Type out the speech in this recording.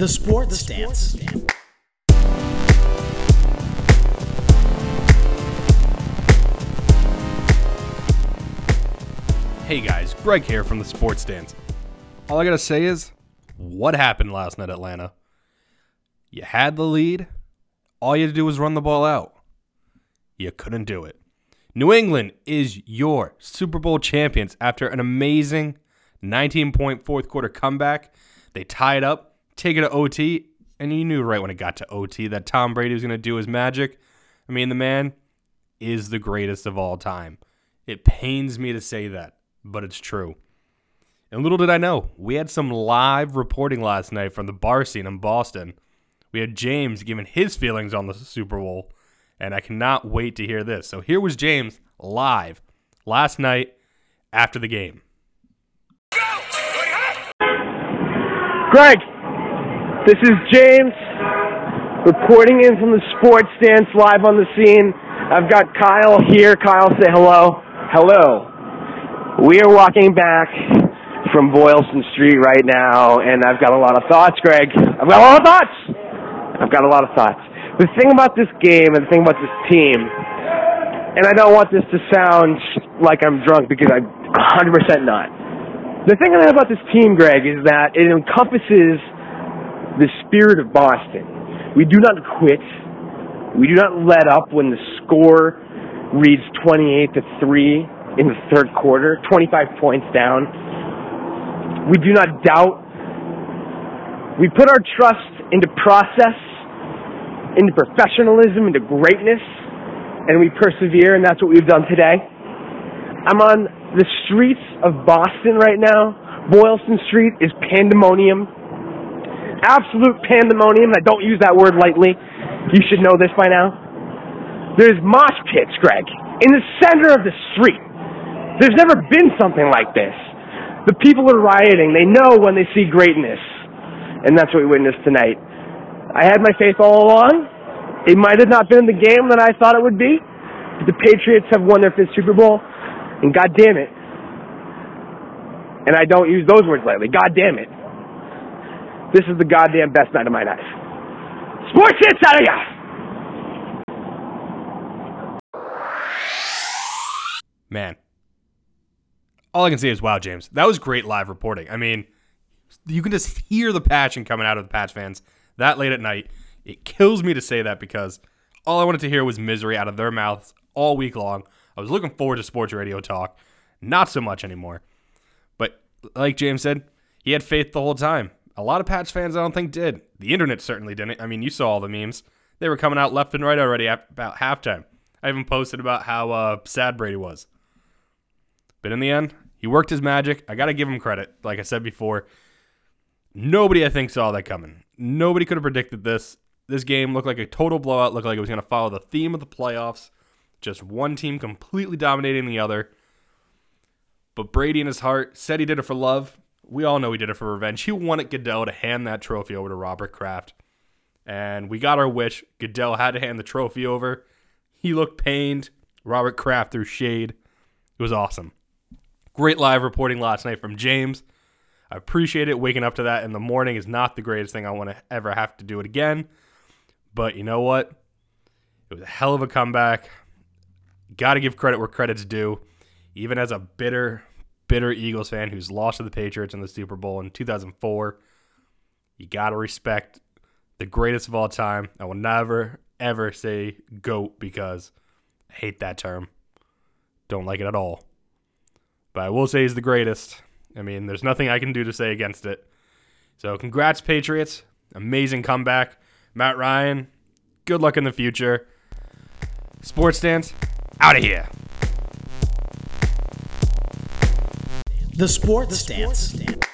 The Sports Stance. Hey guys, Greg here from the Sports Stance. All I gotta say is, what happened last night, Atlanta? You had the lead. All you had to do was run the ball out. You couldn't do it. New England is your Super Bowl champions after an amazing 19 point fourth quarter comeback. They tied up, take it to OT, and you knew right when it got to OT that Tom Brady was going to do his magic. I mean, the man is the greatest of all time. It pains me to say that, but it's true. And little did I know, we had some live reporting last night from the bar scene in Boston. We had James giving his feelings on the Super Bowl, and I cannot wait to hear this. So here was James live last night after the game. Greg, this is James reporting in from the sports stance live on the scene. I've got Kyle here. Kyle, say hello. Hello. We are walking back from Boylston Street right now, and I've got a lot of thoughts, Greg. I've got a lot of thoughts. I've got a lot of thoughts. The thing about this game and the thing about this team, and I don't want this to sound like I'm drunk because I'm 100% not. The thing about this team, Greg, is that it encompasses the spirit of Boston. We do not quit. We do not let up when the score reads 28 to 3 in the third quarter, 25 points down. We do not doubt. We put our trust into process, into professionalism, into greatness, and we persevere, and that's what we've done today. I'm on the streets of Boston right now. Boylston Street is pandemonium. Absolute pandemonium. I don't use that word lightly. You should know this by now. There's mosh pits, Greg, in the center of the street. There's never been something like this. The people are rioting. They know when they see greatness. And that's what we witnessed tonight. I had my faith all along. It might have not been the game that I thought it would be. But the Patriots have won their fifth Super Bowl. And God damn it. And I don't use those words lightly. God damn it. This is the goddamn best night of my life. Sports hits out of ya! Man. All I can say is, wow, James, that was great live reporting. I mean, you can just hear the passion coming out of the Pats fans that late at night. It kills me to say that because all I wanted to hear was misery out of their mouths all week long. I was looking forward to sports radio talk. Not so much anymore. But like James said, he had faith the whole time. A lot of Pats fans, I don't think, did. The internet certainly didn't. I mean, you saw all the memes. They were coming out left and right already about halftime. I even posted about how uh, sad Brady was. But in the end, he worked his magic. I got to give him credit. Like I said before, nobody, I think, saw that coming. Nobody could have predicted this. This game looked like a total blowout, looked like it was going to follow the theme of the playoffs. Just one team completely dominating the other. But Brady in his heart said he did it for love. We all know he did it for revenge. He wanted Goodell to hand that trophy over to Robert Kraft. And we got our wish. Goodell had to hand the trophy over. He looked pained. Robert Kraft threw shade. It was awesome. Great live reporting last night from James. I appreciate it. Waking up to that in the morning is not the greatest thing I want to ever have to do it again. But you know what? It was a hell of a comeback. Got to give credit where credit's due. Even as a bitter, bitter Eagles fan who's lost to the Patriots in the Super Bowl in 2004, you got to respect the greatest of all time. I will never, ever say GOAT because I hate that term. Don't like it at all. But I will say he's the greatest. I mean, there's nothing I can do to say against it. So, congrats, Patriots. Amazing comeback. Matt Ryan, good luck in the future. Sports Stance, out of here. The Sports Stance.